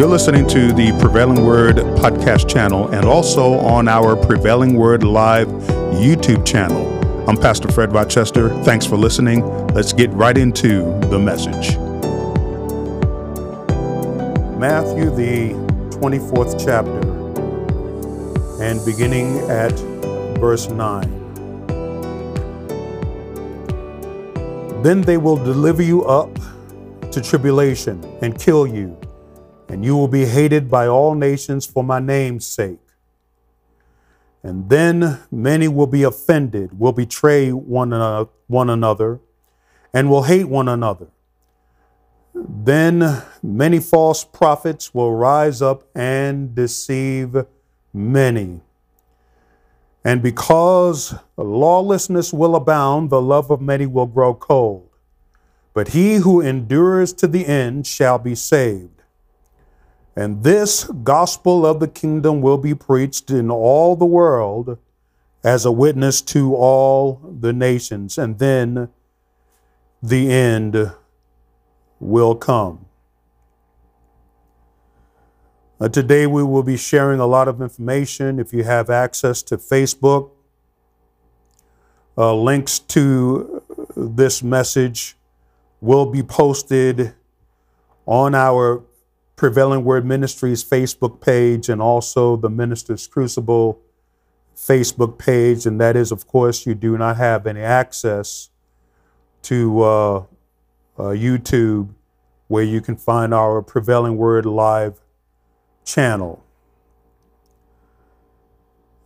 You're listening to the Prevailing Word podcast channel and also on our Prevailing Word Live YouTube channel. I'm Pastor Fred Rochester. Thanks for listening. Let's get right into the message. Matthew, the 24th chapter, and beginning at verse 9. Then they will deliver you up to tribulation and kill you, and you will be hated by all nations for my name's sake. And then many will be offended, will betray one another, one another, and will hate one another. Then many false prophets will rise up and deceive many. And because lawlessness will abound, the love of many will grow cold. But he who endures to the end shall be saved. And this gospel of the kingdom will be preached in all the world as a witness to all the nations. And then the end will come. Uh, today, we will be sharing a lot of information. If you have access to Facebook, uh, links to this message will be posted on our Prevailing Word Ministries Facebook page and also the Minister's Crucible Facebook page. And that is, of course, you do not have any access to uh, uh, YouTube where you can find our Prevailing Word live channel.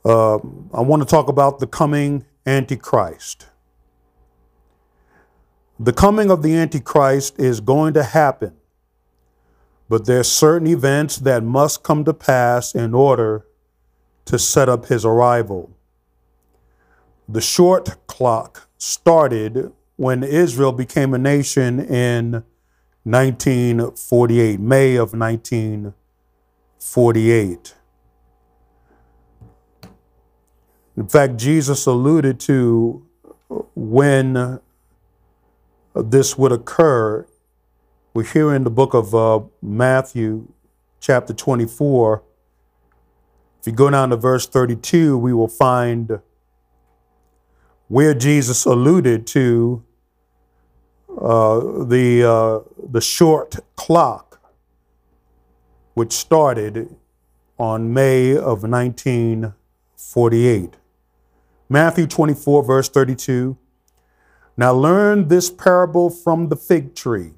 Uh, I want to talk about the coming Antichrist. The coming of the Antichrist is going to happen, but there's certain events that must come to pass in order to set up his arrival. The shot clock started when Israel became a nation in 1948, May of 1948. In fact, Jesus alluded to when this would occur. We're here in the book of uh, Matthew, chapter 24. If you go down to verse 32, we will find where Jesus alluded to uh, the, uh, the shot clock which started on May of 1948. Matthew 24, verse 32. Now learn this parable from the fig tree.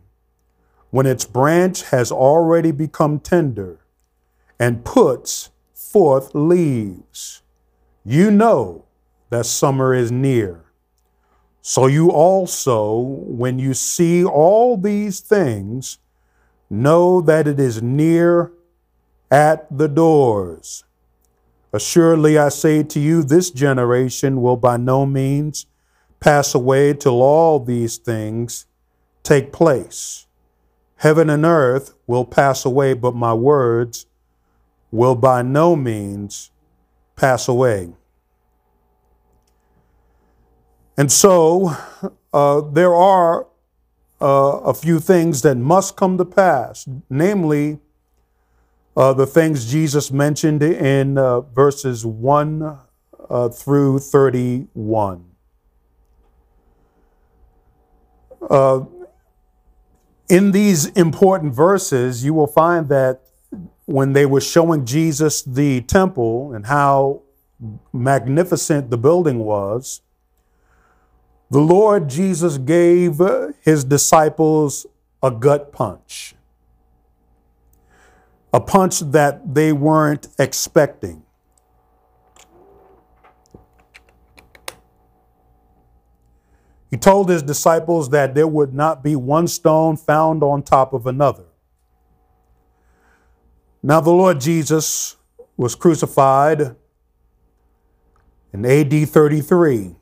When its branch has already become tender and puts forth leaves, you know that summer is near. So you also, when you see all these things, Know that it is near at the doors. Assuredly, I say to you, this generation will by no means pass away till all these things take place. Heaven and earth will pass away, but my words will by no means pass away. And so uh, there are uh, a few things that must come to pass, namely uh, the things Jesus mentioned in uh, verses 1 uh, through 31. Uh, in these important verses, you will find that when they were showing Jesus the temple and how magnificent the building was, the Lord Jesus gave his disciples a gut punch, a punch that they weren't expecting. He told his disciples that there would not be one stone found on top of another. Now, the Lord Jesus was crucified in AD 33.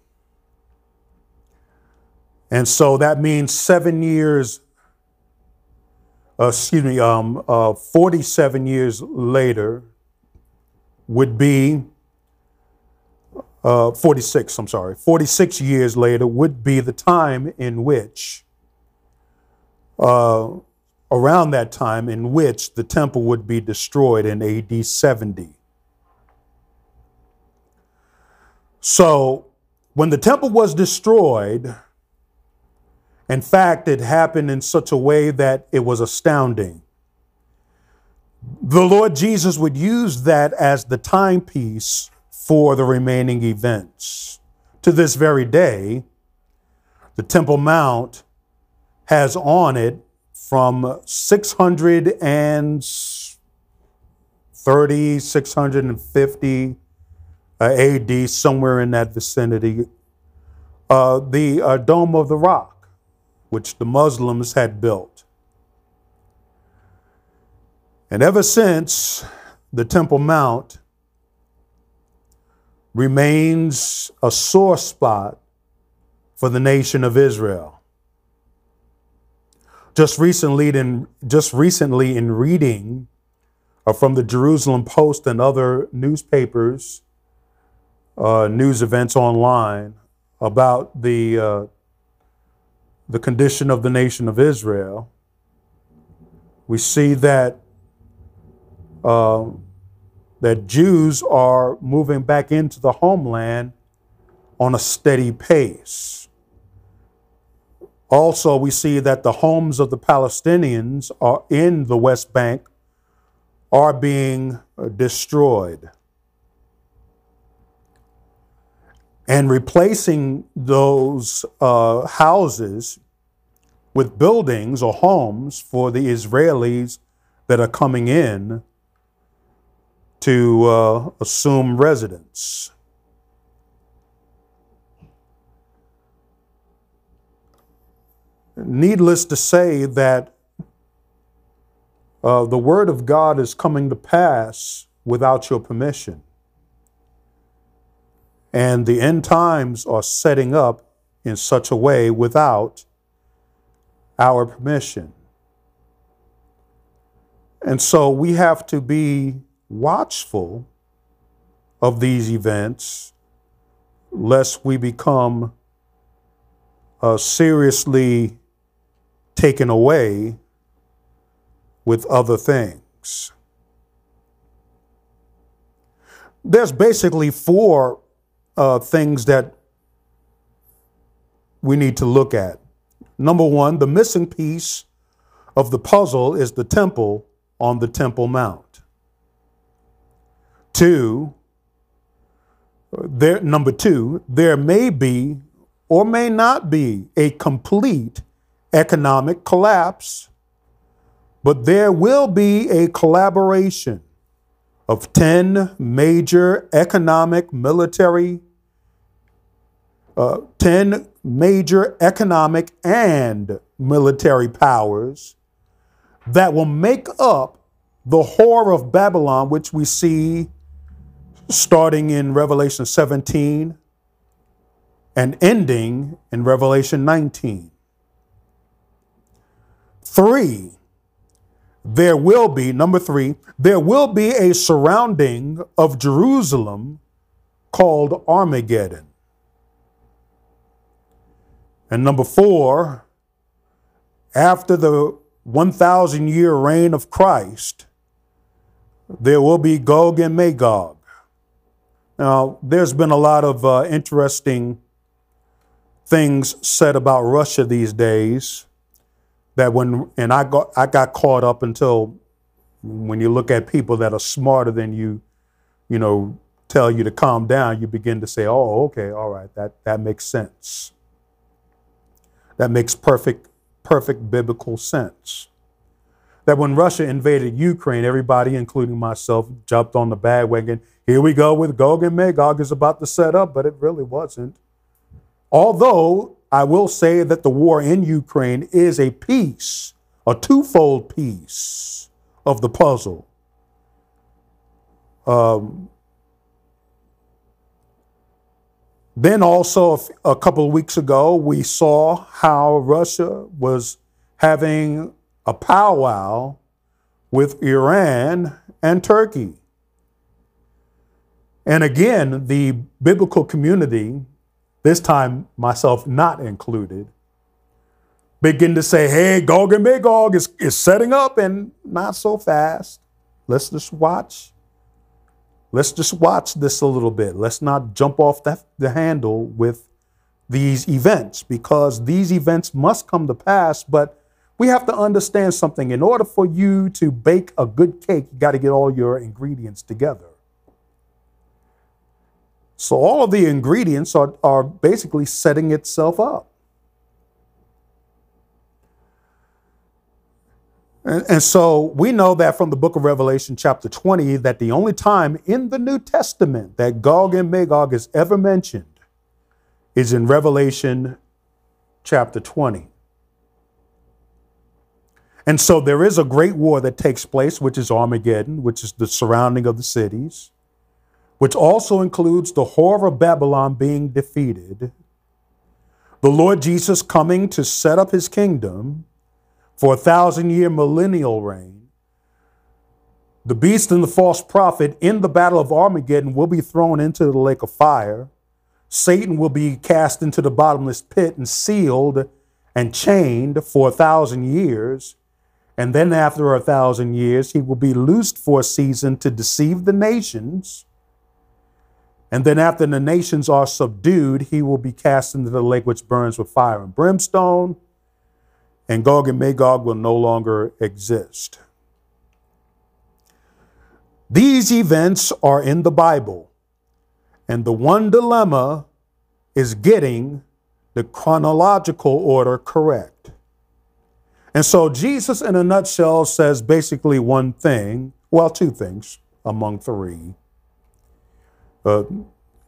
And so that means seven years, uh, excuse me, um, uh, 47 years later would be, uh, 46, I'm sorry, 46 years later would be the time in which uh, around that time in which the temple would be destroyed in AD 70. So, when the temple was destroyed, in fact, it happened in such a way that it was astounding. The Lord Jesus would use that as the timepiece for the remaining events. To this very day, the Temple Mount has on it from 630, 650 uh, AD, somewhere in that vicinity, uh, the uh, Dome of the Rock, which the Muslims had built. And ever since, the Temple Mount remains a sore spot for the nation of Israel. Just recently, in, just recently in reading uh, from the Jerusalem Post and other newspapers, uh, news events online about the uh, the condition of the nation of Israel, we see that uh, that Jews are moving back into the homeland on a steady pace. Also, we see that the homes of the Palestinians are in the West Bank are being uh, destroyed. And replacing those uh, houses with buildings or homes for the Israelis that are coming in to uh, assume residence. Needless to say that uh, the word of God is coming to pass without your permission. And the end times are setting up in such a way without our permission. And so we have to be watchful of these events lest we become uh, seriously taken away with other things. There's basically four uh, things that we need to look at. Number one, the missing piece of the puzzle is the temple on the Temple Mount. Two, there, number two, there may be or may not be a complete economic collapse, but there will be a collaboration of 10 major economic, military, uh, 10 major economic and military powers that will make up the whore of Babylon, which we see starting in Revelation 17 and ending in Revelation 19. Three, there will be, number three, there will be a surrounding of Jerusalem called Armageddon. And number four, after the 1,000 year reign of Christ, there will be Gog and Magog. Now, there's been a lot of uh, interesting things said about Russia these days. That when and I got I got caught up until when you look at people that are smarter than you, you know, tell you to calm down, you begin to say, "Oh, okay, all right, that that makes sense." That makes perfect perfect biblical sense that when Russia invaded Ukraine, everybody, including myself, jumped on the bandwagon. Here we go with Gog and Magog is about to set up, but it really wasn't. Although I will say that the war in Ukraine is a piece, a twofold piece of the puzzle. Um, then also a couple of weeks ago, we saw how Russia was having a powwow with Iran and Turkey. And again, the biblical community, this time myself not included, begin to say, hey, Gog and Magog is, is setting up and not so fast. Let's just watch. Let's just watch this a little bit. Let's not jump off the, the handle with these events because these events must come to pass, but we have to understand something. In order for you to bake a good cake, you got to get all your ingredients together. So all of the ingredients are, are basically setting itself up. And, and, so we know that from the book of Revelation, chapter 20, that the only time in the New Testament that Gog and Magog is ever mentioned is in Revelation chapter 20. And so there is a great war that takes place, which is Armageddon, which is the surrounding of the cities, which also includes the whore of Babylon being defeated, the Lord Jesus coming to set up his kingdom for a thousand year millennial reign. The beast and the false prophet in the battle of Armageddon will be thrown into the lake of fire. Satan will be cast into the bottomless pit and sealed and chained for a thousand years. And then, after a thousand years, he will be loosed for a season to deceive the nations. And then, after the nations are subdued, he will be cast into the lake which burns with fire and brimstone and Gog and Magog will no longer exist. These events are in the Bible, and the one dilemma is getting the chronological order correct. And so Jesus, in a nutshell, says basically one thing well, two things among three. Uh,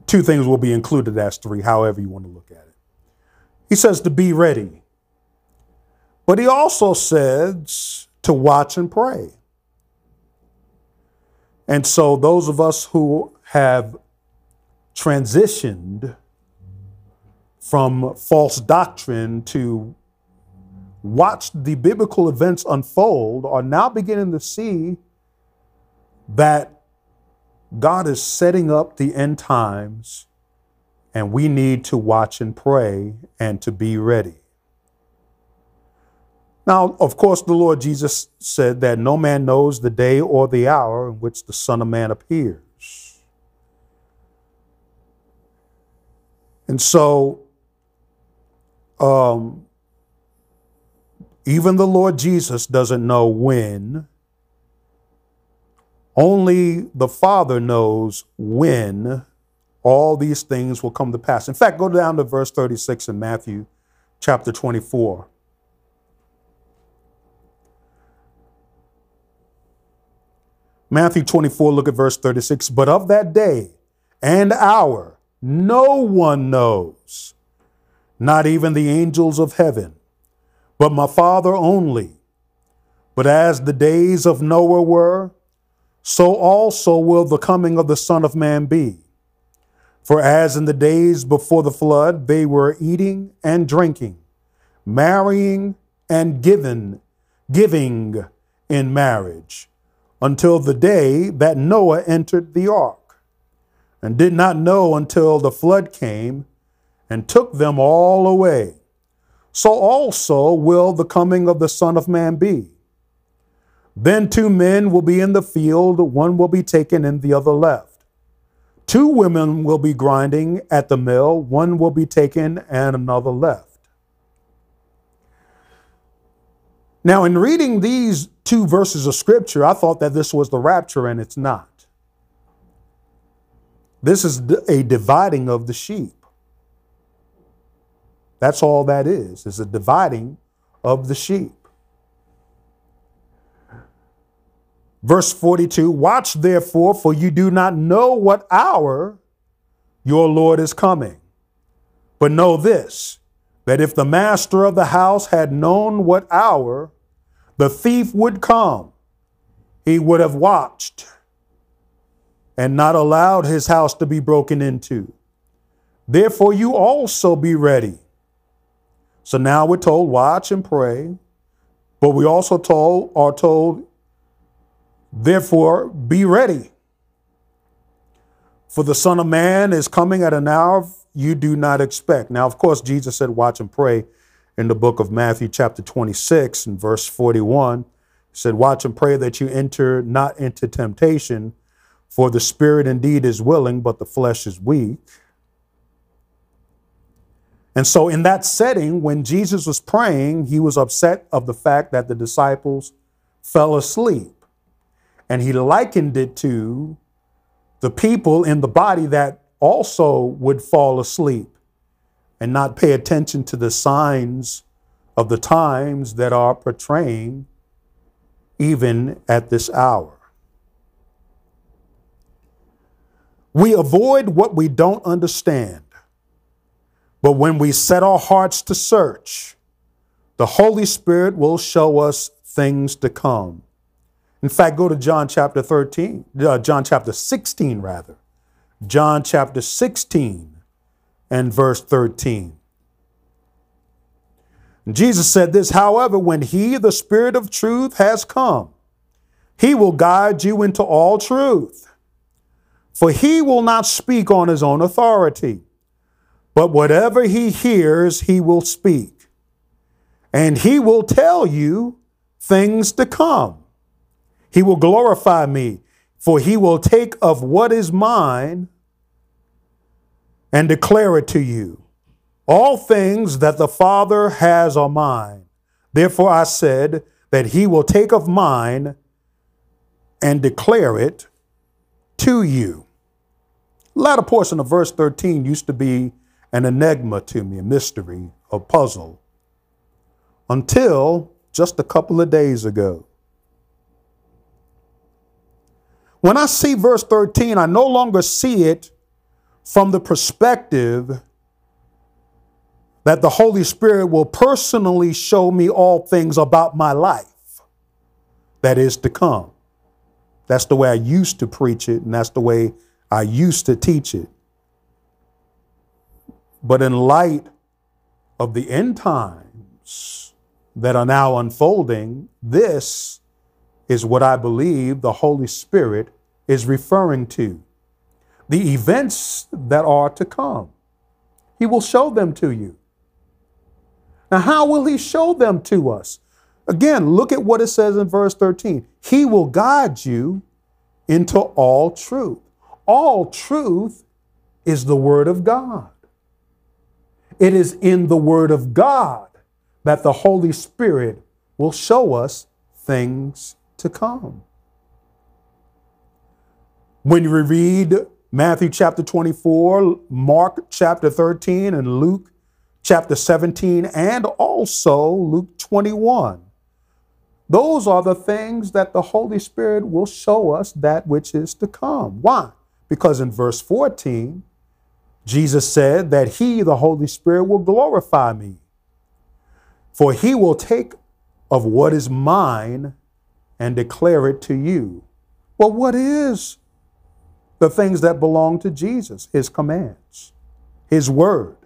two things will be included as three, however you want to look at it. He says to be ready. But he also says to watch and pray. And so, those of us who have transitioned from false doctrine to watch the biblical events unfold are now beginning to see that God is setting up the end times and we need to watch and pray and to be ready. Now, of course, the Lord Jesus said that no man knows the day or the hour in which the Son of Man appears. And so, um, even the Lord Jesus doesn't know when. Only the Father knows when all these things will come to pass. In fact, go down to verse 36 in Matthew chapter 24. Matthew 24, look at verse 36. But of that day and hour, no one knows, not even the angels of heaven, but my Father only. But as the days of Noah were, so also will the coming of the Son of Man be. For as in the days before the flood, they were eating and drinking, marrying and giving, giving in marriage until the day that Noah entered the ark, and did not know until the flood came and took them all away. So also will the coming of the Son of Man be. Then two men will be in the field, one will be taken and the other left. Two women will be grinding at the mill, one will be taken and another left. Now, in reading these two verses of scripture, I thought that this was the rapture, and it's not. This is a dividing of the sheep. That's all that is, is a dividing of the sheep. Verse 42 Watch therefore, for you do not know what hour your Lord is coming. But know this that if the master of the house had known what hour the thief would come, he would have watched and not allowed his house to be broken into. Therefore, you also be ready. So now we're told, watch and pray, but we also told are told, therefore, be ready. For the Son of Man is coming at an hour you do not expect. Now, of course, Jesus said, watch and pray. in the book of Matthew, chapter 26, and verse 41. He said, Watch and pray that you enter not into temptation, for the spirit indeed is willing, but the flesh is weak. And so, in that setting, when Jesus was praying, he was upset of the fact that the disciples fell asleep. And he likened it to the people in the body that also would fall asleep and not pay attention to the signs of the times that are portraying even at this hour. We avoid what we don't understand, but when we set our hearts to search, the Holy Spirit will show us things to come. In fact, go to John chapter 13, uh, John chapter 16, rather. John chapter 16 and verse 13. Jesus said this, however, when he, the Spirit of truth, has come, he will guide you into all truth. For he will not speak on his own authority, but whatever he hears, he will speak. And he will tell you things to come. He will glorify me, for he will take of what is mine and declare it to you. All things that the Father has are mine. Therefore I said that he will take of mine and declare it to you. Latter portion of verse 13 used to be an enigma to me, a mystery, a puzzle, until just a couple of days ago. When I see verse 13, I no longer see it from the perspective that the Holy Spirit will personally show me all things about my life that is to come. That's the way I used to preach it, and that's the way I used to teach it. But in light of the end times that are now unfolding, this is what I believe the Holy Spirit is referring to. The events that are to come. He will show them to you. Now, how will he show them to us? Again, look at what it says in verse 13. He will guide you into all truth. All truth is the Word of God. It is in the Word of God that the Holy Spirit will show us things to come. When you read Matthew chapter 24, Mark chapter 13, and Luke chapter 17 and also Luke 21. Those are the things that the Holy Spirit will show us that which is to come. Why? Because in verse 14, Jesus said that He, the Holy Spirit, will glorify me. For He will take of what is mine and declare it to you. Well, what is the things that belong to Jesus? His commands, His word.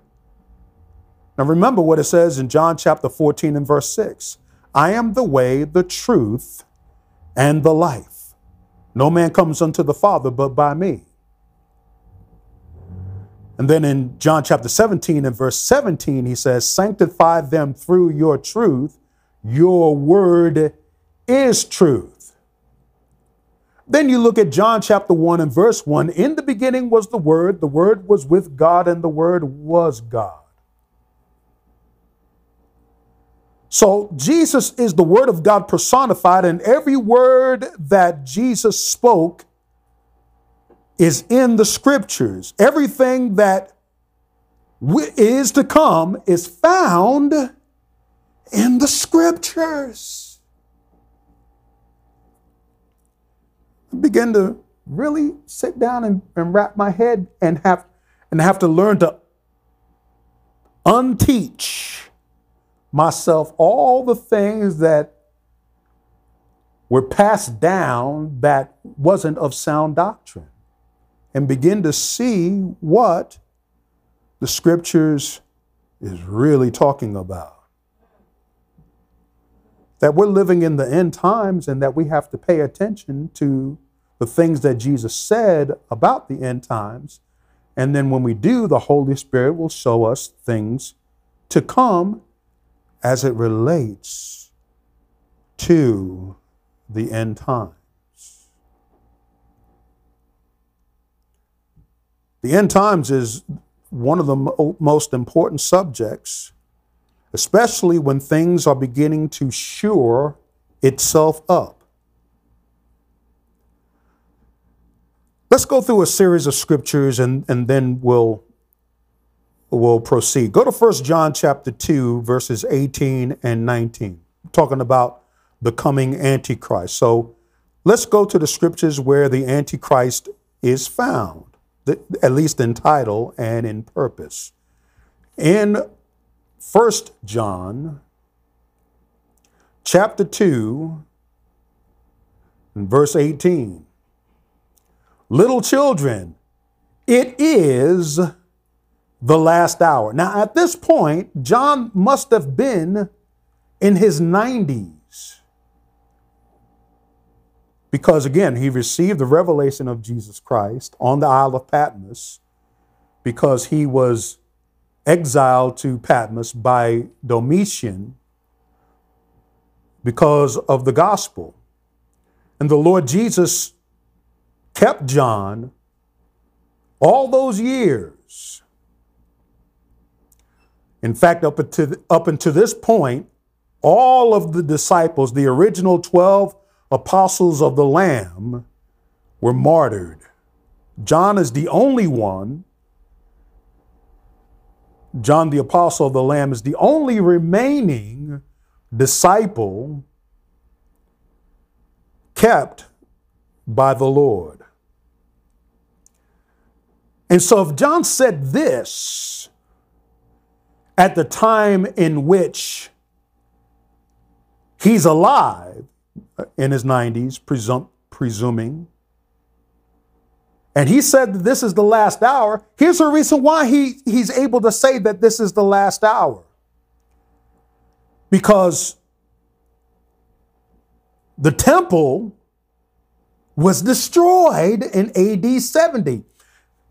Now remember what it says in John chapter 14 and verse 6 I am the way, the truth, and the life. No man comes unto the Father but by me. And then in John chapter 17 and verse 17, he says, Sanctify them through your truth. Your word is truth. Then you look at John chapter 1 and verse 1. In the beginning was the Word, the Word was with God, and the Word was God. So Jesus is the Word of God personified, and every word that Jesus spoke is in the scriptures. Everything that is to come is found in the scriptures. I begin to really sit down and, and wrap my head and have and have to learn to unteach myself all the things that were passed down that wasn't of sound doctrine and begin to see what the scriptures is really talking about. That we're living in the end times and that we have to pay attention to the things that Jesus said about the end times. And then when we do, the Holy Spirit will show us things to come as it relates to the end times. The end times is one of the mo- most important subjects, especially when things are beginning to shore itself up. Let's go through a series of scriptures and, and then we'll, we'll proceed. Go to 1 John chapter 2, verses 18 and 19, talking about the coming Antichrist. So let's go to the scriptures where the Antichrist is found, at least in title and in purpose. In 1 John chapter 2, verse 18. Little children, it is the last hour. Now, at this point, John must have been in his 90s. Because again, he received the revelation of Jesus Christ on the Isle of Patmos because he was exiled to Patmos by Domitian because of the gospel. And the Lord Jesus kept John all those years. In fact, up until, up until this point, all of the disciples, the original 12 apostles of the Lamb, were martyred. John is the only one, John the apostle of the Lamb is the only remaining disciple kept by the Lord. And so, if John said this at the time in which he's alive in his 90s, presum- presuming, and he said that this is the last hour, here's the reason why he, he's able to say that this is the last hour. Because the temple was destroyed in AD 70.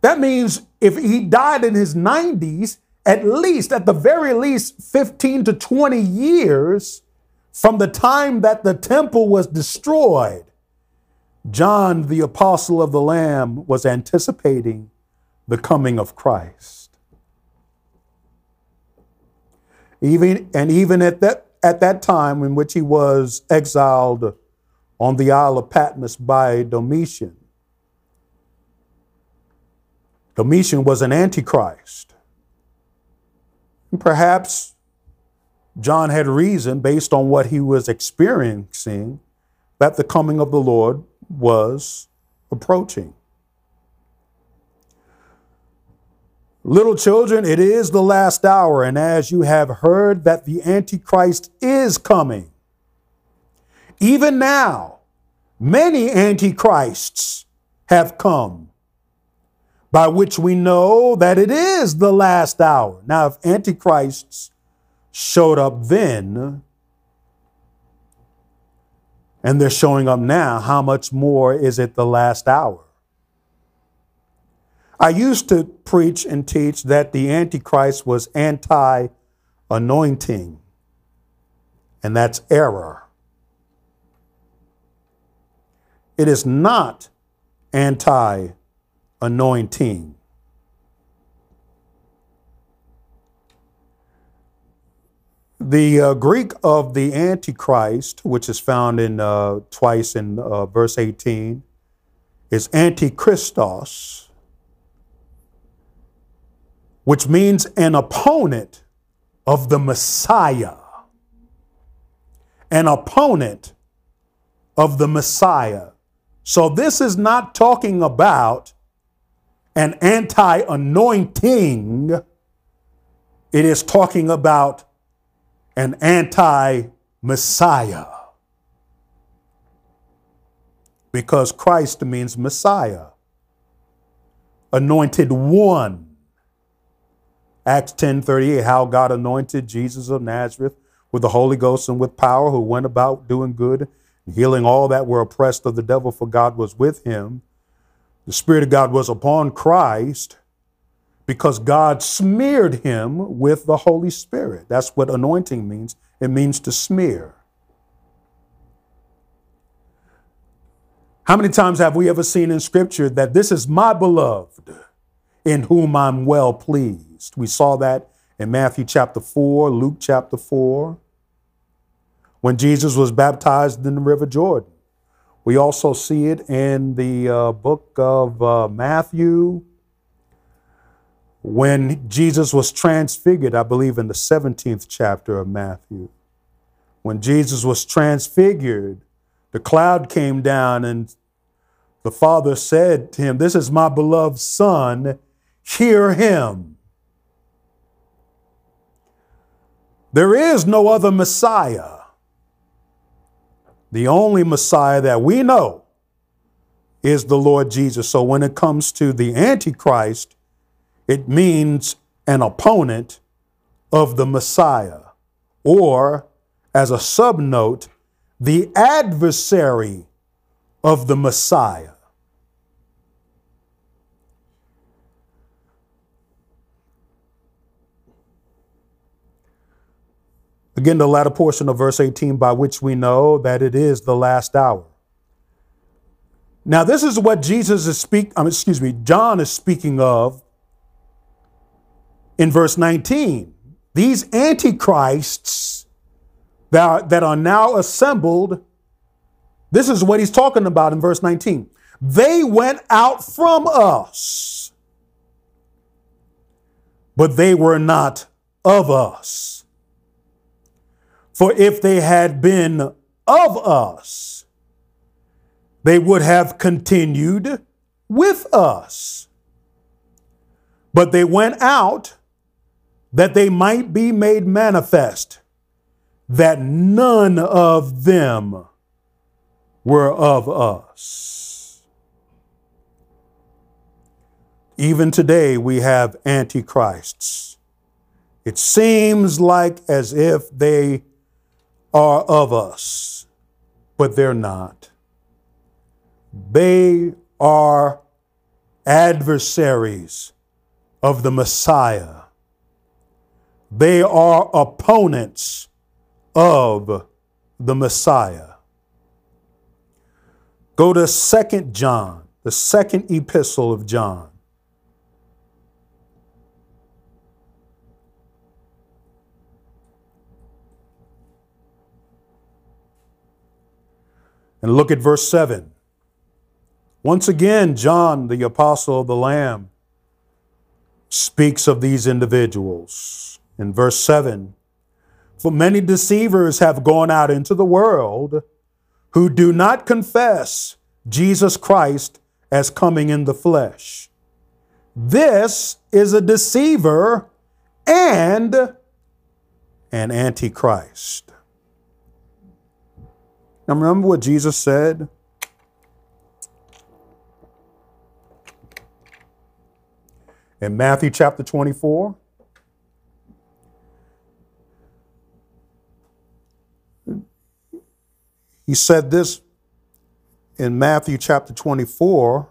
That means if he died in his 90s, at least, at the very least, 15 to 20 years from the time that the temple was destroyed, John, the apostle of the Lamb, was anticipating the coming of Christ. Even, and even at that, at that time in which he was exiled on the Isle of Patmos by Domitian, Domitian was an antichrist. And perhaps John had reason, based on what he was experiencing, that the coming of the Lord was approaching. Little children, it is the last hour, and as you have heard that the Antichrist is coming, even now, many Antichrists have come by which we know that it is the last hour. Now, if antichrists showed up then, and they're showing up now, how much more is it the last hour? I used to preach and teach that the Antichrist was anti anointing, and that's error. It is not anti anointing. The uh, Greek of the Antichrist, which is found in uh, twice in uh, verse 18, is Antichristos, which means an opponent of the Messiah. An opponent of the Messiah. So this is not talking about an anti anointing, it is talking about an anti Messiah. Because Christ means Messiah, anointed one. Acts 10 38, how God anointed Jesus of Nazareth with the Holy Ghost and with power, who went about doing good, healing all that were oppressed of the devil, for God was with him. The Spirit of God was upon Christ because God smeared him with the Holy Spirit. That's what anointing means. It means to smear. How many times have we ever seen in Scripture that this is my beloved in whom I'm well pleased? We saw that in Matthew chapter 4, Luke chapter 4, when Jesus was baptized in the River Jordan. We also see it in the uh, book of uh, Matthew when Jesus was transfigured, I believe in the 17th chapter of Matthew. When Jesus was transfigured, the cloud came down and the Father said to him, This is my beloved Son, hear him. There is no other Messiah. The only Messiah that we know is the Lord Jesus. So when it comes to the Antichrist, it means an opponent of the Messiah, or as a subnote, the adversary of the Messiah. Again, the latter portion of verse 18, by which we know that it is the last hour. Now, this is what Jesus is speak. Um, excuse me, John is speaking of in verse 19. These antichrists that are, that are now assembled, this is what he's talking about in verse 19. They went out from us, but they were not of us. For if they had been of us, they would have continued with us. But they went out that they might be made manifest that none of them were of us. Even today, we have antichrists. It seems like as if they are of us, but they're not. They are adversaries of the Messiah they are opponents of the Messiah. Go to Second John, the second epistle of John. And look at verse 7. Once again, John, the apostle of the Lamb, speaks of these individuals in verse 7 For many deceivers have gone out into the world who do not confess Jesus Christ as coming in the flesh. This is a deceiver and an antichrist. Now remember what Jesus said? In Matthew chapter 24, He said this in Matthew chapter 24,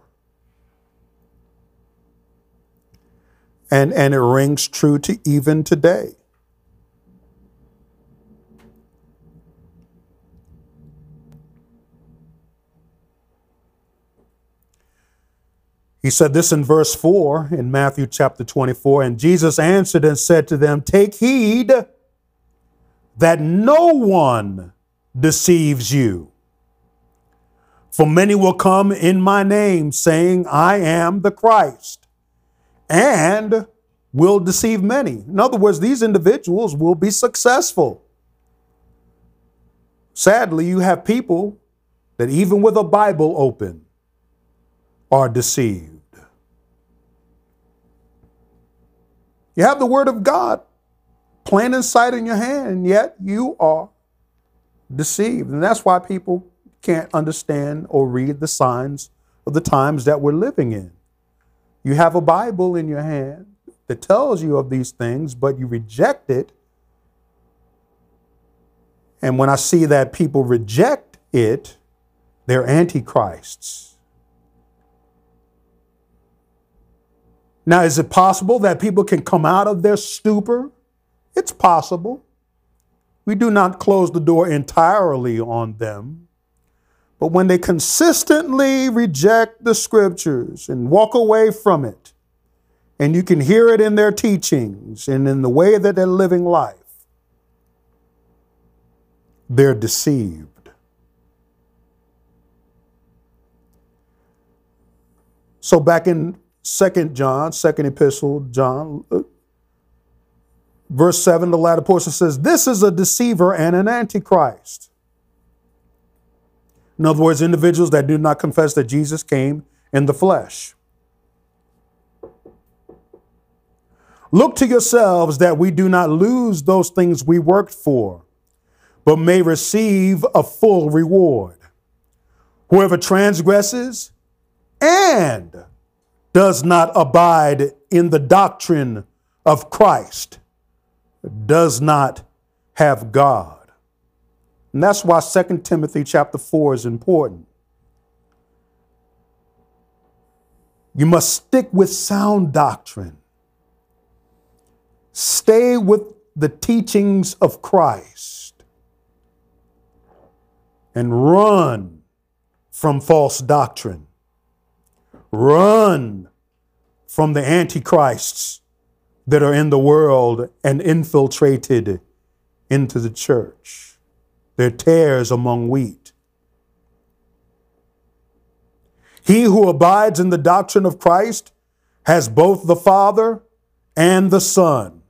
and, and it rings true to even today. He said this in verse 4 in Matthew chapter 24. And Jesus answered and said to them, Take heed that no one deceives you. For many will come in my name, saying, I am the Christ, and will deceive many. In other words, these individuals will be successful. Sadly, you have people that, even with a Bible open, are deceived. You have the Word of God plain in sight in your hand, and yet you are deceived. And that's why people can't understand or read the signs of the times that we're living in. You have a Bible in your hand that tells you of these things, but you reject it. And when I see that people reject it, they're antichrists. Now, is it possible that people can come out of their stupor? It's possible. We do not close the door entirely on them. But when they consistently reject the scriptures and walk away from it, and you can hear it in their teachings and in the way that they're living life, they're deceived. So back in Second John, second epistle, John, verse 7, the latter portion says, This is a deceiver and an antichrist. In other words, individuals that do not confess that Jesus came in the flesh. Look to yourselves that we do not lose those things we worked for, but may receive a full reward. Whoever transgresses and does not abide in the doctrine of Christ does not have God. And that's why 2 Timothy chapter 4 is important. You must stick with sound doctrine. Stay with the teachings of Christ and run from false doctrine. Run from the antichrists that are in the world and infiltrated into the church. They're tares among wheat. He who abides in the doctrine of Christ has both the Father and the Son.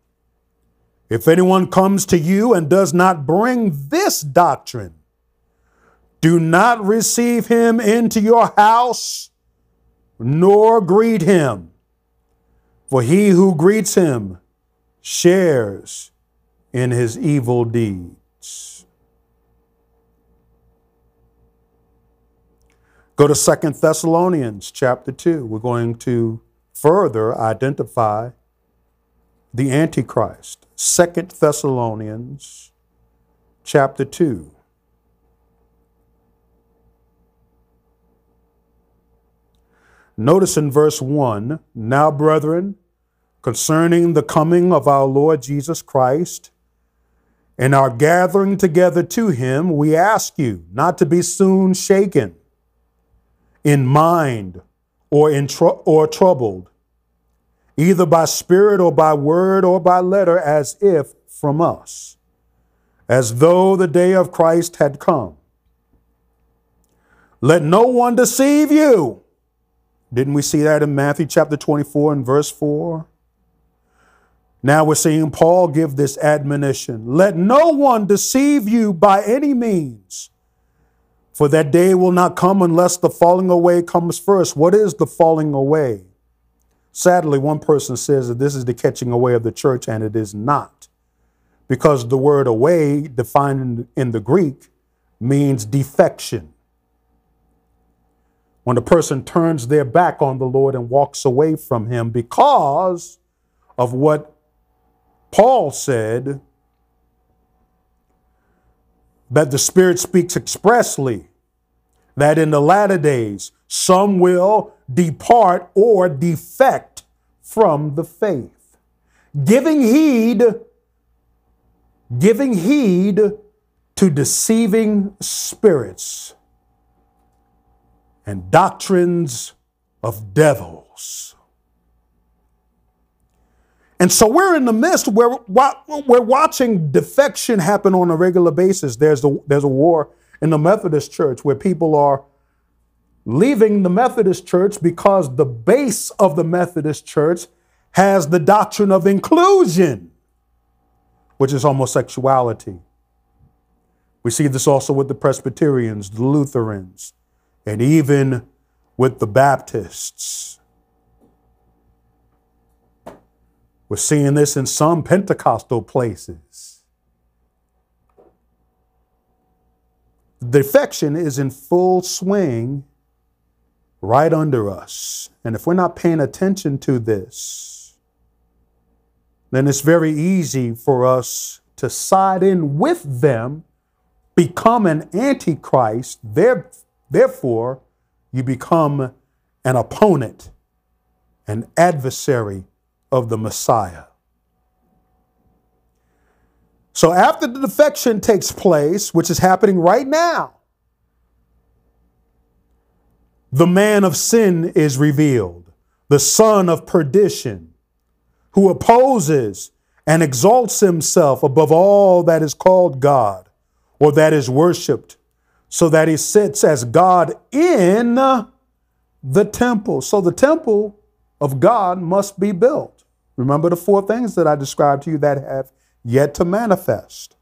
If anyone comes to you and does not bring this doctrine, do not receive him into your house, nor greet him. For he who greets him shares in his evil deeds. Go to Second Thessalonians chapter 2. We're going to further identify the Antichrist. Second Thessalonians chapter 2. Notice in verse 1 Now, brethren, concerning the coming of our Lord Jesus Christ and our gathering together to him, we ask you not to be soon shaken in mind or in tr- or troubled, either by spirit or by word or by letter, as if from us, as though the day of Christ had come. Let no one deceive you. Didn't we see that in Matthew chapter 24 and verse 4? Now we're seeing Paul give this admonition Let no one deceive you by any means for that day will not come unless the falling away comes first. What is the falling away? Sadly, one person says that this is the catching away of the church, and it is not. Because the word away, defined in the Greek, means defection. When a person turns their back on the Lord and walks away from him because of what Paul said that the Spirit speaks expressly that in the latter days some will depart or defect from the faith, giving heed, giving heed to deceiving spirits and doctrines of devils. And so we're in the midst where we're watching defection happen on a regular basis. There's a, there's a war in the Methodist church where people are leaving the Methodist church because the base of the Methodist church has the doctrine of inclusion, which is homosexuality. We see this also with the Presbyterians, the Lutherans, and even with the Baptists. We're seeing this in some Pentecostal places. The defection is in full swing right under us. And if we're not paying attention to this, then it's very easy for us to side in with them, become an antichrist. Therefore, you become an opponent an adversary of the Messiah. So after the defection takes place, which is happening right now, the man of sin is revealed, the son of perdition, who opposes and exalts himself above all that is called God or that is worshiped, so that he sits as God in the temple. So the temple of God must be built. Remember the four things that I described to you that have yet to manifest.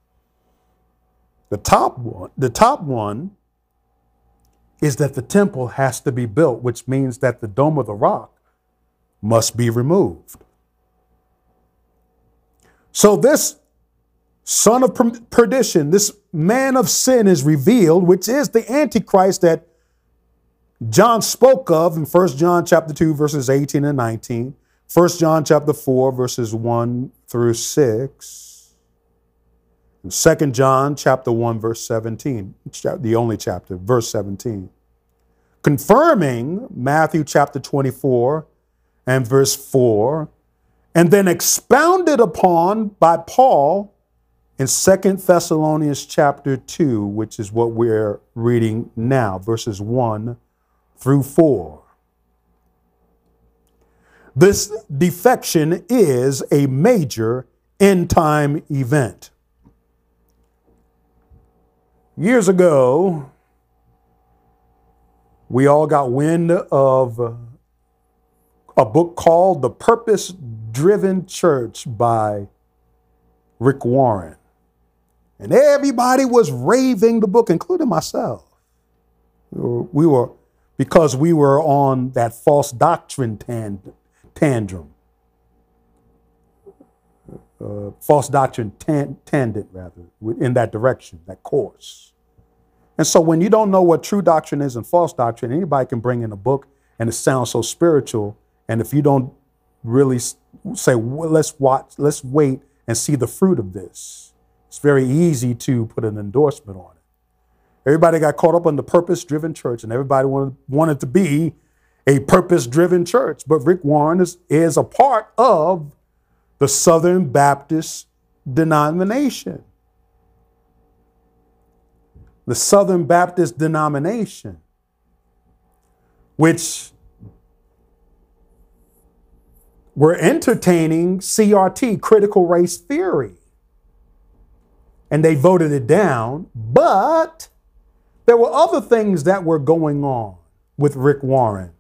The top one, the top one is that the temple has to be built, which means that the dome of the rock must be removed. So this son of perdition, this man of sin is revealed, which is the antichrist that John spoke of in 1 John chapter 2 verses 18 and 19, 1 John chapter 4 verses 1 through 6, and 2 John chapter 1 verse 17, the only chapter, verse 17. Confirming Matthew chapter 24 and verse 4, and then expounded upon by Paul in 2 Thessalonians chapter 2, which is what we're reading now, verses 1 through 4. This defection is a major end time event. Years ago, we all got wind of a book called The Purpose Driven Church by Rick Warren. And everybody was raving the book, including myself. We were because we were on that false doctrine tand- tantrum. Uh, false doctrine tan- rather, in that direction, that course. And so when you don't know what true doctrine is and false doctrine, anybody can bring in a book and it sounds so spiritual. And if you don't really say, well, let's watch, let's wait and see the fruit of this, it's very easy to put an endorsement on it. Everybody got caught up on the purpose driven church, and everybody wanted, wanted to be a purpose driven church. But Rick Warren is, is a part of the Southern Baptist denomination. The Southern Baptist denomination, which were entertaining CRT, critical race theory. And they voted it down, but there were other things that were going on with Rick Warren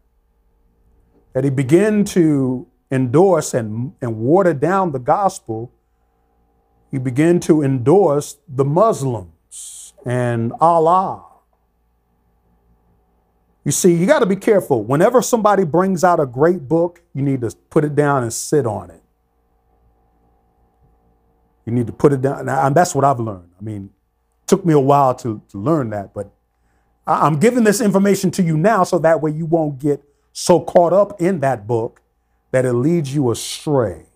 that he began to endorse and, and water down the gospel. He began to endorse the Muslims and Allah. You see, you got to be careful. Whenever somebody brings out a great book, you need to put it down and sit on it. You need to put it down. And that's what I've learned. I mean, it took me a while to, to learn that, but I'm giving this information to you now so that way you won't get so caught up in that book that it leads you astray.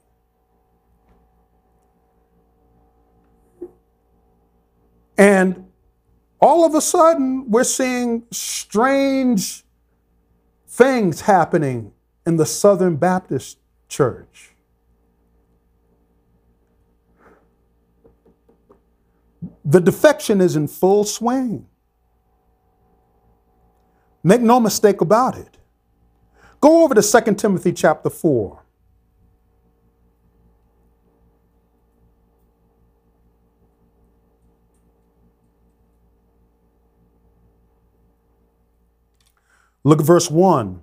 And all of a sudden, we're seeing strange things happening in the Southern Baptist Church. The defection is in full swing. Make no mistake about it. Go over to 2 Timothy chapter 4. Look at verse 1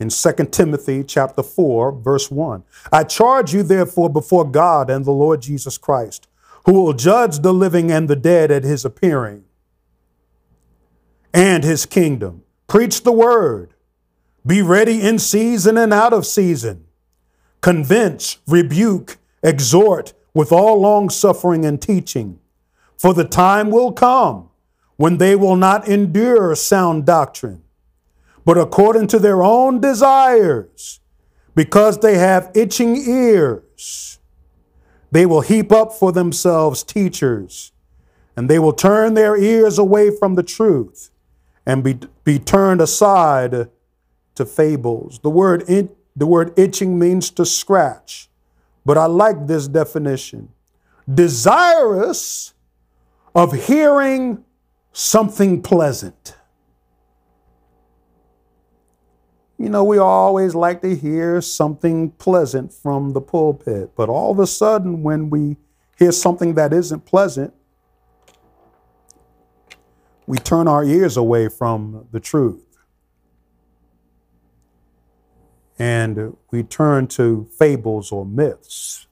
in 2 Timothy chapter 4, verse 1. I charge you therefore before God and the Lord Jesus Christ, who will judge the living and the dead at his appearing and his kingdom. Preach the word. Be ready in season and out of season. Convince, rebuke, exhort with all long suffering and teaching. For the time will come when they will not endure sound doctrine, but according to their own desires, because they have itching ears, they will heap up for themselves teachers, and they will turn their ears away from the truth and be, be turned aside to fables. The word the word itching means to scratch, but I like this definition. Desirous of hearing something pleasant. You know, we always like to hear something pleasant from the pulpit, but all of a sudden, when we hear something that isn't pleasant, we turn our ears away from the truth. And we turn to fables or myths.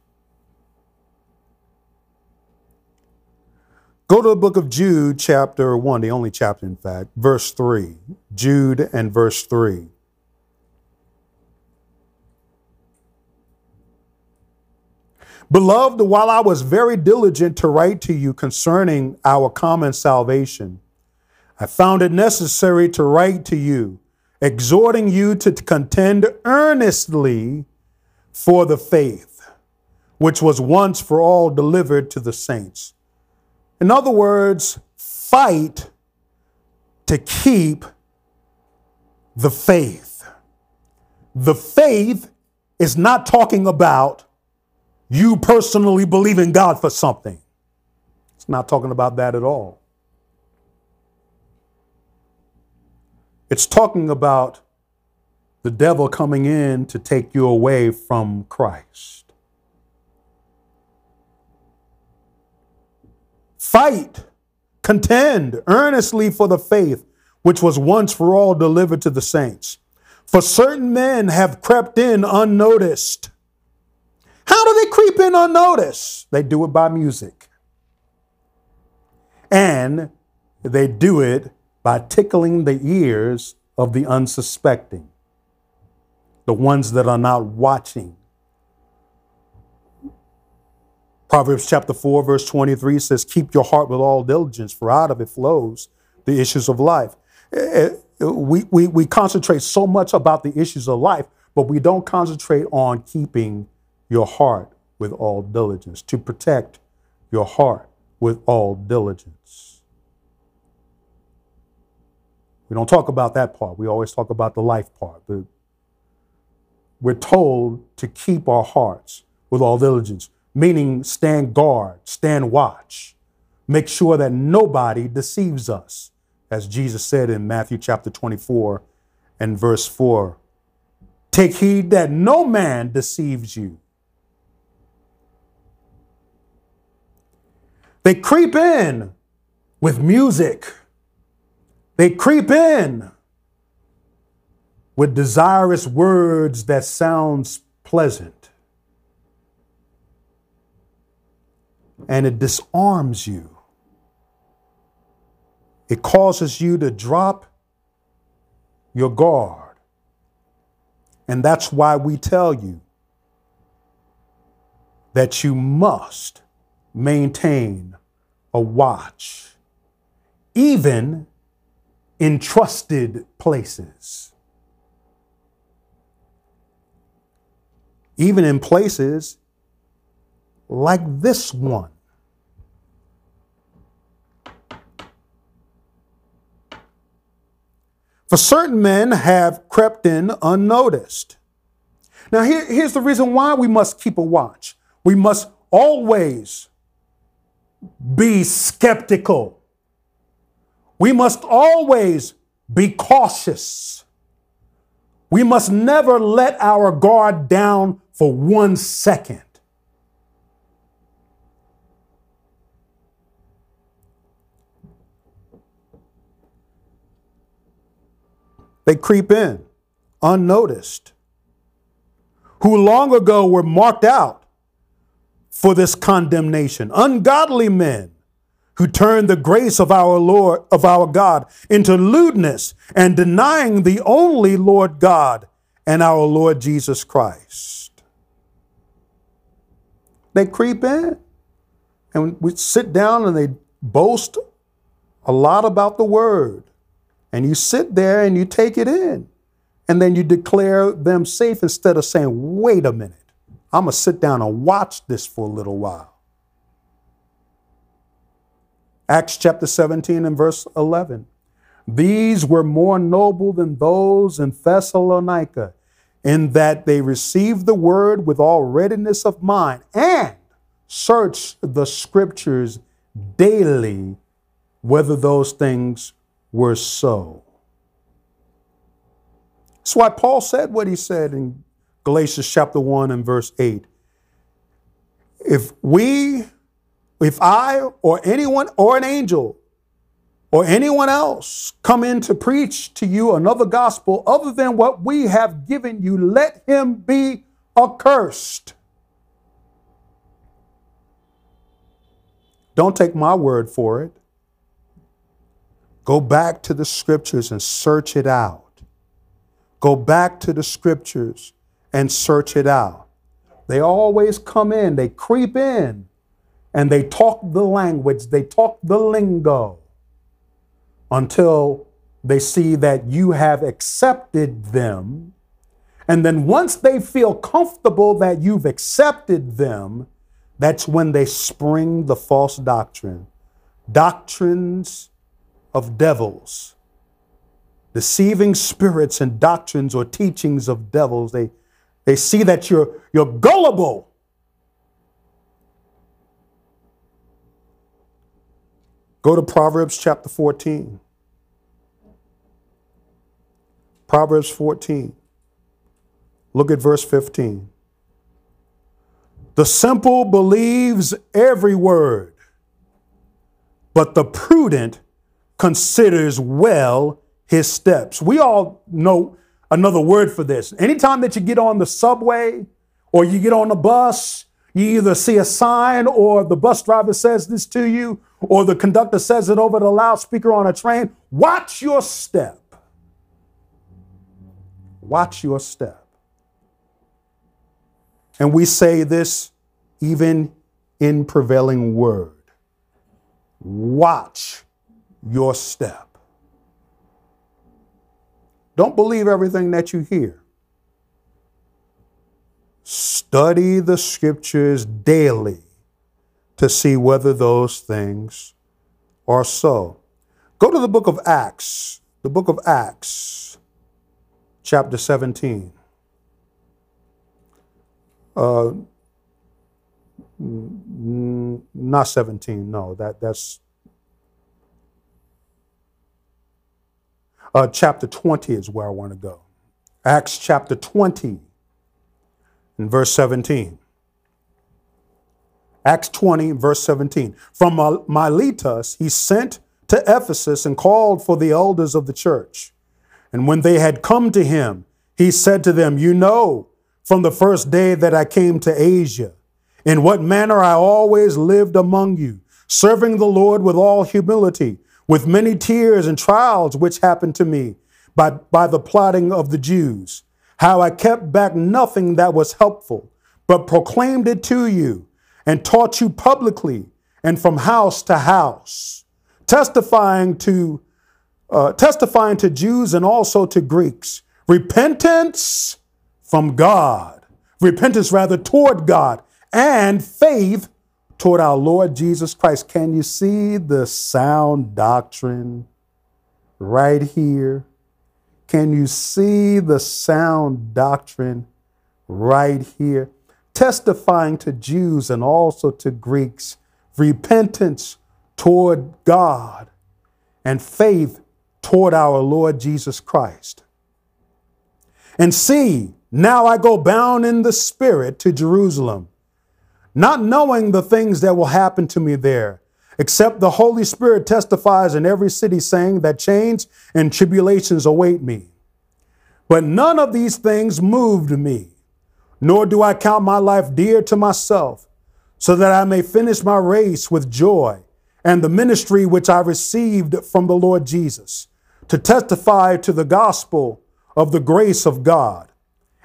Go to the book of Jude, chapter 1, the only chapter, in fact, verse 3. Jude and verse 3. Beloved, while I was very diligent to write to you concerning our common salvation, I found it necessary to write to you, exhorting you to contend earnestly for the faith, which was once for all delivered to the saints. In other words, fight to keep the faith. The faith is not talking about you personally believe in God for something. It's not talking about that at all. It's talking about the devil coming in to take you away from Christ. Fight, contend earnestly for the faith which was once for all delivered to the saints. For certain men have crept in unnoticed how do they creep in unnoticed? They do it by music. And they do it by tickling the ears of the unsuspecting, the ones that are not watching. Proverbs chapter 4, verse 23 says, Keep your heart with all diligence, for out of it flows the issues of life. Eh, eh, we, we, we concentrate so much about the issues of life, but we don't concentrate on keeping your heart with all diligence, to protect your heart with all diligence. We don't talk about that part. We always talk about the life part. We're told to keep our hearts with all diligence, meaning stand guard, stand watch, make sure that nobody deceives us, as Jesus said in Matthew chapter 24 and verse 4. Take heed that no man deceives you. They creep in with music. They creep in with desirous words that sounds pleasant. And it disarms you. It causes you to drop your guard. And that's why we tell you that you must maintain a watch, even in trusted places. Even in places like this one. For certain men have crept in unnoticed. Now, here, here's the reason why we must keep a watch. We must always be skeptical. We must always be cautious. We must never let our guard down for one second. They creep in unnoticed, who long ago were marked out for this condemnation. Ungodly men who turn the grace of our Lord, of our God, into lewdness and denying the only Lord God and our Lord Jesus Christ. They creep in and we sit down and they boast a lot about the word. And you sit there and you take it in. And then you declare them safe instead of saying, wait a minute. I'm going to sit down and watch this for a little while. Acts chapter 17 and verse 11. These were more noble than those in Thessalonica, in that they received the word with all readiness of mind and searched the scriptures daily whether those things were so. That's why Paul said what he said in Galatians chapter 1 and verse 8. If we, if I or anyone or an angel or anyone else come in to preach to you another gospel other than what we have given you, let him be accursed. Don't take my word for it. Go back to the scriptures and search it out. Go back to the scriptures and search it out. They always come in, they creep in, and they talk the language, they talk the lingo until they see that you have accepted them. And then once they feel comfortable that you've accepted them, that's when they spring the false doctrine. Doctrines of devils, deceiving spirits and doctrines or teachings of devils. They, they see that you're, you're gullible. Go to Proverbs chapter 14. Proverbs 14. Look at verse 15. The simple believes every word, but the prudent considers well his steps. We all know another word for this. Anytime that you get on the subway or you get on the bus, you either see a sign or the bus driver says this to you or the conductor says it over the loudspeaker on a train. Watch your step. Watch your step. And we say this even in prevailing word. Watch your step. Don't believe everything that you hear. Study the scriptures daily to see whether those things are so. Go to the book of Acts, the book of Acts, chapter 17. Uh, not 17, no, that, that's uh, chapter 20 is where I want to go. Acts chapter 20 and verse 17. Acts 20, verse 17. From Miletus, he sent to Ephesus and called for the elders of the church. And when they had come to him, he said to them, You know from the first day that I came to Asia, in what manner I always lived among you, serving the Lord with all humility, with many tears and trials which happened to me by, by the plotting of the Jews, how I kept back nothing that was helpful, but proclaimed it to you and taught you publicly and from house to house, testifying to uh, testifying to Jews and also to Greeks. Repentance from God, repentance rather toward God, and faith toward our Lord Jesus Christ. Can you see the sound doctrine right here? Can you see the sound doctrine right here? Testifying to Jews and also to Greeks, repentance toward God and faith toward our Lord Jesus Christ. And see, now I go bound in the Spirit to Jerusalem, not knowing the things that will happen to me there, except the Holy Spirit testifies in every city, saying that chains and tribulations await me. But none of these things moved me, nor do I count my life dear to myself, so that I may finish my race with joy and the ministry which I received from the Lord Jesus to testify to the gospel of the grace of God.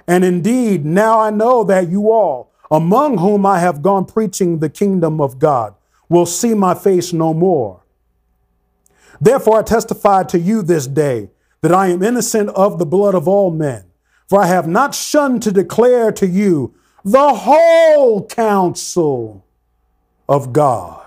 And indeed, now I know that you all, among whom I have gone preaching the kingdom of God, will see my face no more. Therefore, I testify to you this day that I am innocent of the blood of all men, for I have not shunned to declare to you the whole counsel of God.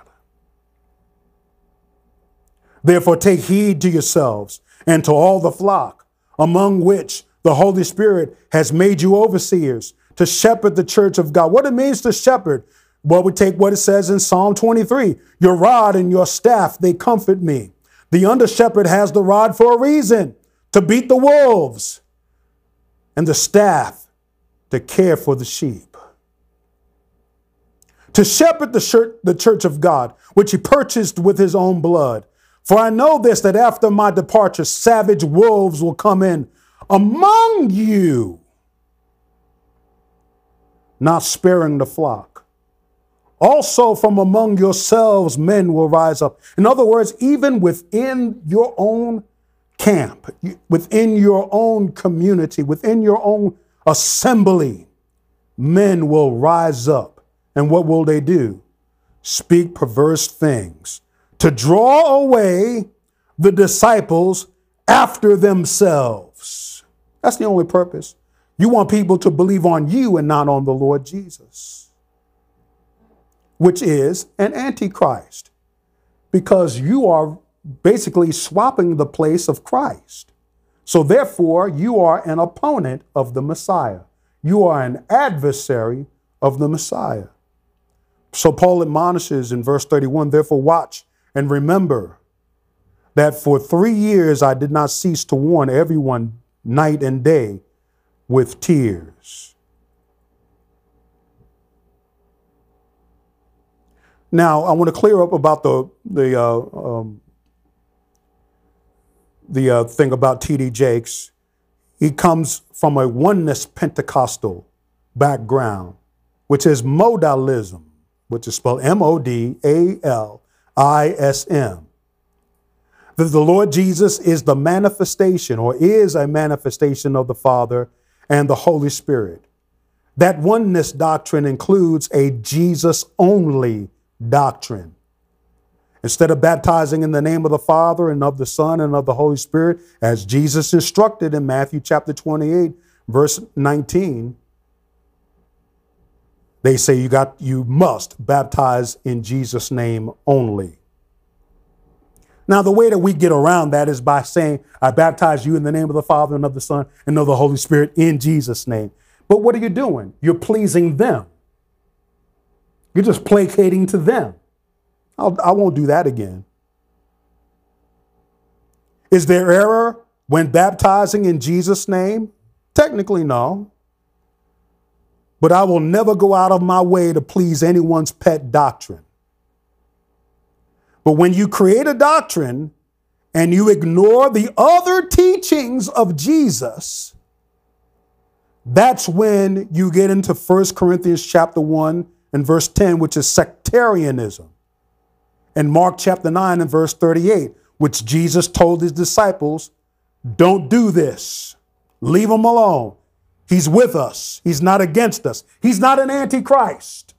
Therefore, take heed to yourselves and to all the flock, among which the Holy Spirit has made you overseers to shepherd the church of God. What it means to shepherd, well, we take what it says in Psalm 23 Your rod and your staff, they comfort me. The under shepherd has the rod for a reason to beat the wolves, and the staff to care for the sheep. To shepherd the, the church of God, which he purchased with his own blood. For I know this, that after my departure, savage wolves will come in among you, not sparing the flock. Also, from among yourselves, men will rise up. In other words, even within your own camp, within your own community, within your own assembly, men will rise up. And what will they do? Speak perverse things to draw away the disciples after themselves. That's the only purpose. You want people to believe on you and not on the Lord Jesus, which is an antichrist, because you are basically swapping the place of Christ. So therefore, you are an opponent of the Messiah. You are an adversary of the Messiah. So Paul admonishes in verse 31 therefore, watch and remember that for three years I did not cease to warn everyone night and day with tears. Now, I want to clear up about the, the, uh, um, the uh, thing about T.D. Jakes. He comes from a oneness Pentecostal background, which is modalism, which is spelled M O D A L I S M. That the Lord Jesus is the manifestation or is a manifestation of the Father and the Holy Spirit. That oneness doctrine includes a Jesus only doctrine. Instead of baptizing in the name of the Father and of the Son and of the Holy Spirit, as Jesus instructed in Matthew chapter 28, verse 19, they say you got you must baptize in Jesus name only. Now the way that we get around that is by saying I baptize you in the name of the Father and of the Son and of the Holy Spirit in Jesus name. But what are you doing? You're pleasing them. You're just placating to them. I'll, I will not do that again. Is there error when baptizing in Jesus' name? Technically, no but I will never go out of my way to please anyone's pet doctrine. But when you create a doctrine and you ignore the other teachings of Jesus, that's when you get into 1 Corinthians chapter 1 and verse 10, which is sectarianism. And Mark chapter 9 and verse 38, which Jesus told his disciples, don't do this. Leave him alone. He's with us. He's not against us. He's not an antichrist.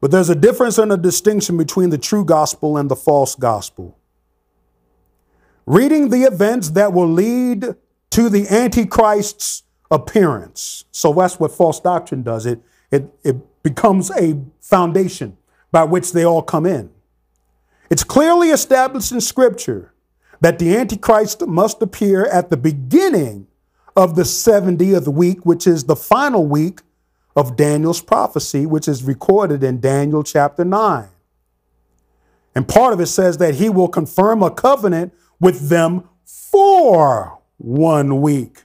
But there's a difference and a distinction between the true gospel and the false gospel. Reading the events that will lead to the antichrist's appearance. So that's what false doctrine does. It, it, it becomes a foundation by which they all come in. It's clearly established in scripture that the Antichrist must appear at the beginning of the 70th week, which is the final week of Daniel's prophecy, which is recorded in Daniel chapter 9. And part of it says that he will confirm a covenant with them for one week,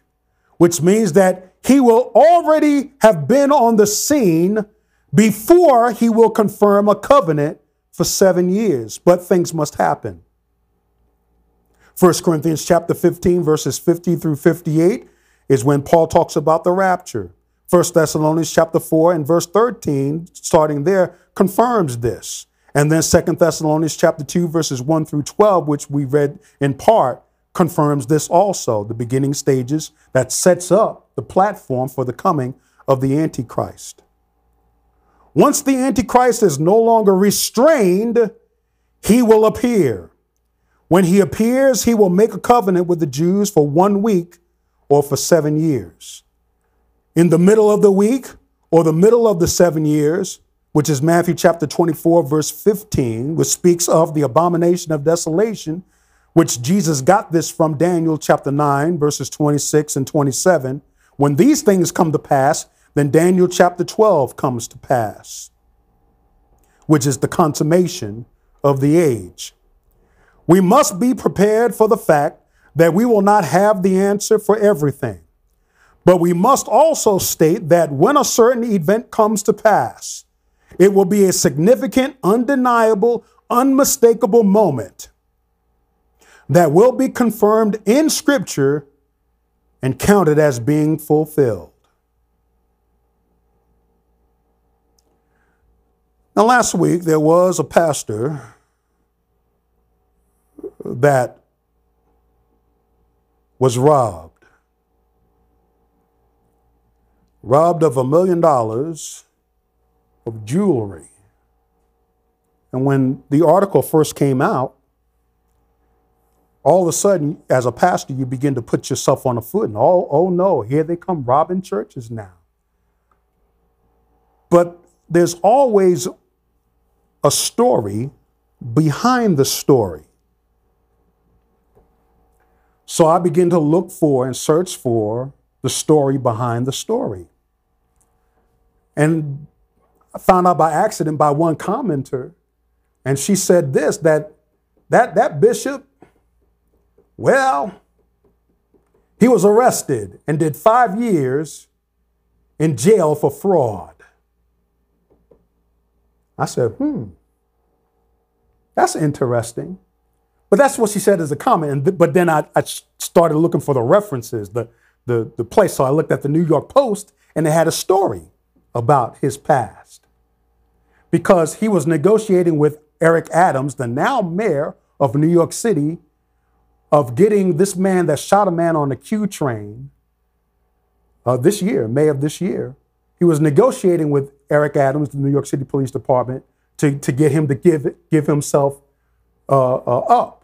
which means that he will already have been on the scene before he will confirm a covenant for seven years. But things must happen. 1 Corinthians chapter 15, verses 50 through 58 is when Paul talks about the rapture. 1 Thessalonians chapter 4 and verse 13, starting there, confirms this. And then 2 Thessalonians chapter 2, verses 1 through 12, which we read in part, confirms this also, the beginning stages that sets up the platform for the coming of the Antichrist. Once the Antichrist is no longer restrained, he will appear. When he appears, he will make a covenant with the Jews for one week or for seven years. In the middle of the week or the middle of the seven years, which is Matthew chapter 24, verse 15, which speaks of the abomination of desolation, which Jesus got this from Daniel chapter 9, verses 26 and 27. When these things come to pass, then Daniel chapter 12 comes to pass, which is the consummation of the age. We must be prepared for the fact that we will not have the answer for everything. But we must also state that when a certain event comes to pass, it will be a significant, undeniable, unmistakable moment that will be confirmed in Scripture and counted as being fulfilled. Now, last week there was a pastor that was robbed. Robbed of a million dollars of jewelry. And when the article first came out, all of a sudden, as a pastor, you begin to put yourself on a foot and oh, oh no, here they come robbing churches now. But there's always a story behind the story. So I begin to look for and search for the story behind the story. And I found out by accident by one commenter, and she said this that that, that bishop, well, he was arrested and did five years in jail for fraud. I said, hmm, that's interesting. But that's what she said as a comment. but then I, I started looking for the references, the, the, the place. So I looked at the New York Post and it had a story about his past. Because he was negotiating with Eric Adams, the now mayor of New York City, of getting this man that shot a man on the Q train uh, this year, May of this year. He was negotiating with Eric Adams, the New York City Police Department, to, to get him to give, give himself uh, uh, up.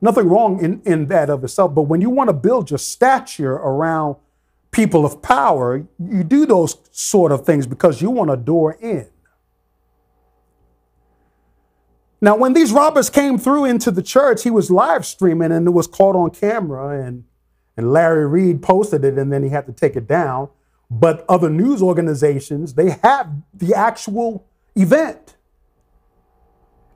Nothing wrong in, in that of itself, but when you want to build your stature around people of power, you do those sort of things because you want a door in. Now, when these robbers came through into the church, he was live streaming and it was caught on camera, and, and Larry Reid posted it and then he had to take it down. But other news organizations, they have the actual event.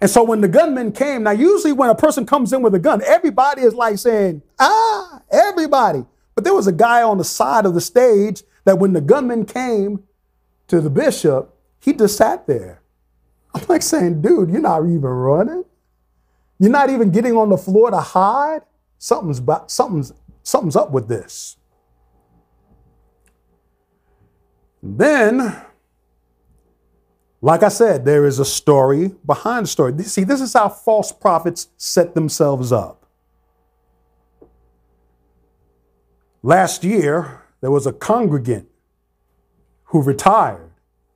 And so when the gunman came, now usually when a person comes in with a gun, everybody is like saying, ah, everybody. But there was a guy on the side of the stage that when the gunman came to the bishop, he just sat there. I'm like saying, dude, you're not even running. You're not even getting on the floor to hide. Something's, something's, something's up with this. Then like I said, there is a story behind the story. See, this is how false prophets set themselves up. Last year, there was a congregant who retired,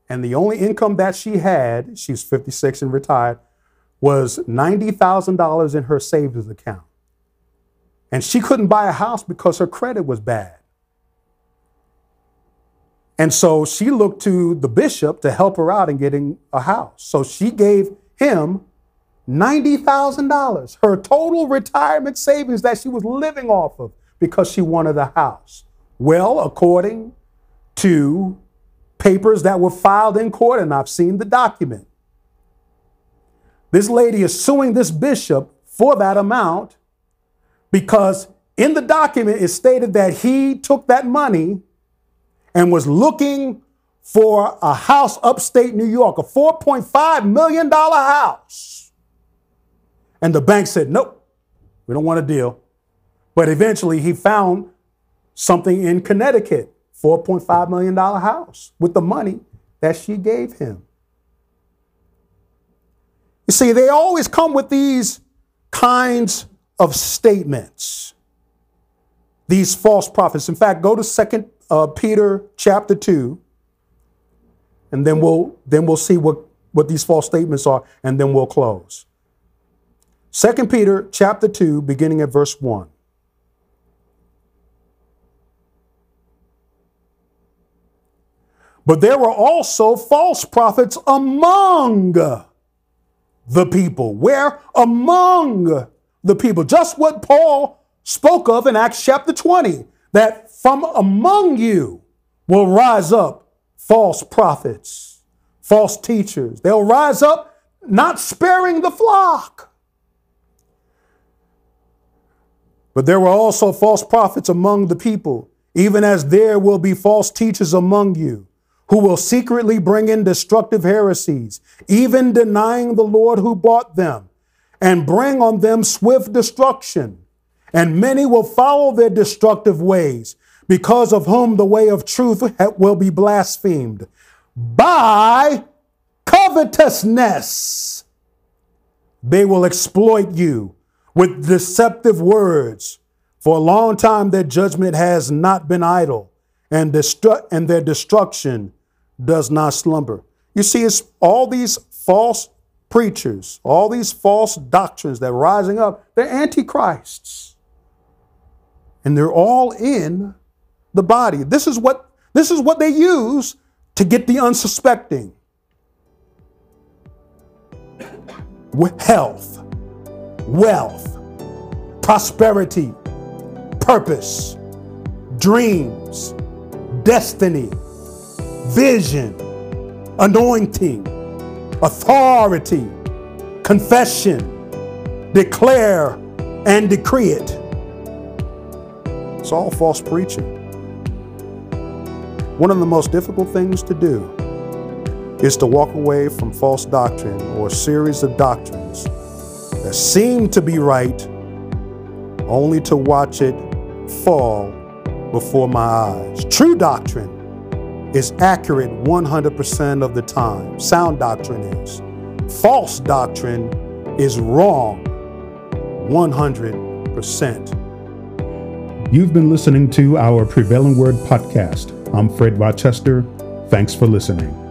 and the only income that she had, she's 56 and retired, was $90,000 in her savings account. And she couldn't buy a house because her credit was bad. And so she looked to the bishop to help her out in getting a house. So she gave him $90,000, her total retirement savings that she was living off of because she wanted a house. Well, according to papers that were filed in court, and I've seen the document, this lady is suing this bishop for that amount because in the document it stated that he took that money and was looking for a house upstate New York, a $4.5 million house. And the bank said, nope, we don't want a deal. But eventually he found something in Connecticut, $4.5 million house with the money that she gave him. You see, they always come with these kinds of statements, these false prophets. In fact, go to Second uh, Peter chapter 2, and then we'll, then we'll see what, what these false statements are, and then we'll close. 2 Peter chapter 2, beginning at verse 1. But there were also false prophets among the people. Where? Among the people. Just what Paul spoke of in Acts chapter 20 that from among you will rise up false prophets, false teachers. They'll rise up not sparing the flock. But there were also false prophets among the people, even as there will be false teachers among you who will secretly bring in destructive heresies, even denying the Lord who bought them, and bring on them swift destruction. And many will follow their destructive ways, because of whom the way of truth will be blasphemed by covetousness. They will exploit you with deceptive words. For a long time, their judgment has not been idle, and, destru- and their destruction does not slumber. You see, it's all these false preachers, all these false doctrines that are rising up, they're antichrists. And they're all in the body. This is what this is what they use to get the unsuspecting. With health, wealth, prosperity, purpose, dreams, destiny, vision, anointing, authority, confession, declare and decree it. It's all false preaching. One of the most difficult things to do is to walk away from false doctrine or a series of doctrines that seem to be right only to watch it fall before my eyes. True doctrine is accurate 100% of the time. Sound doctrine is. False doctrine is wrong 100%. You've been listening to our Prevailing Word podcast. I'm Fred Rochester. Thanks for listening.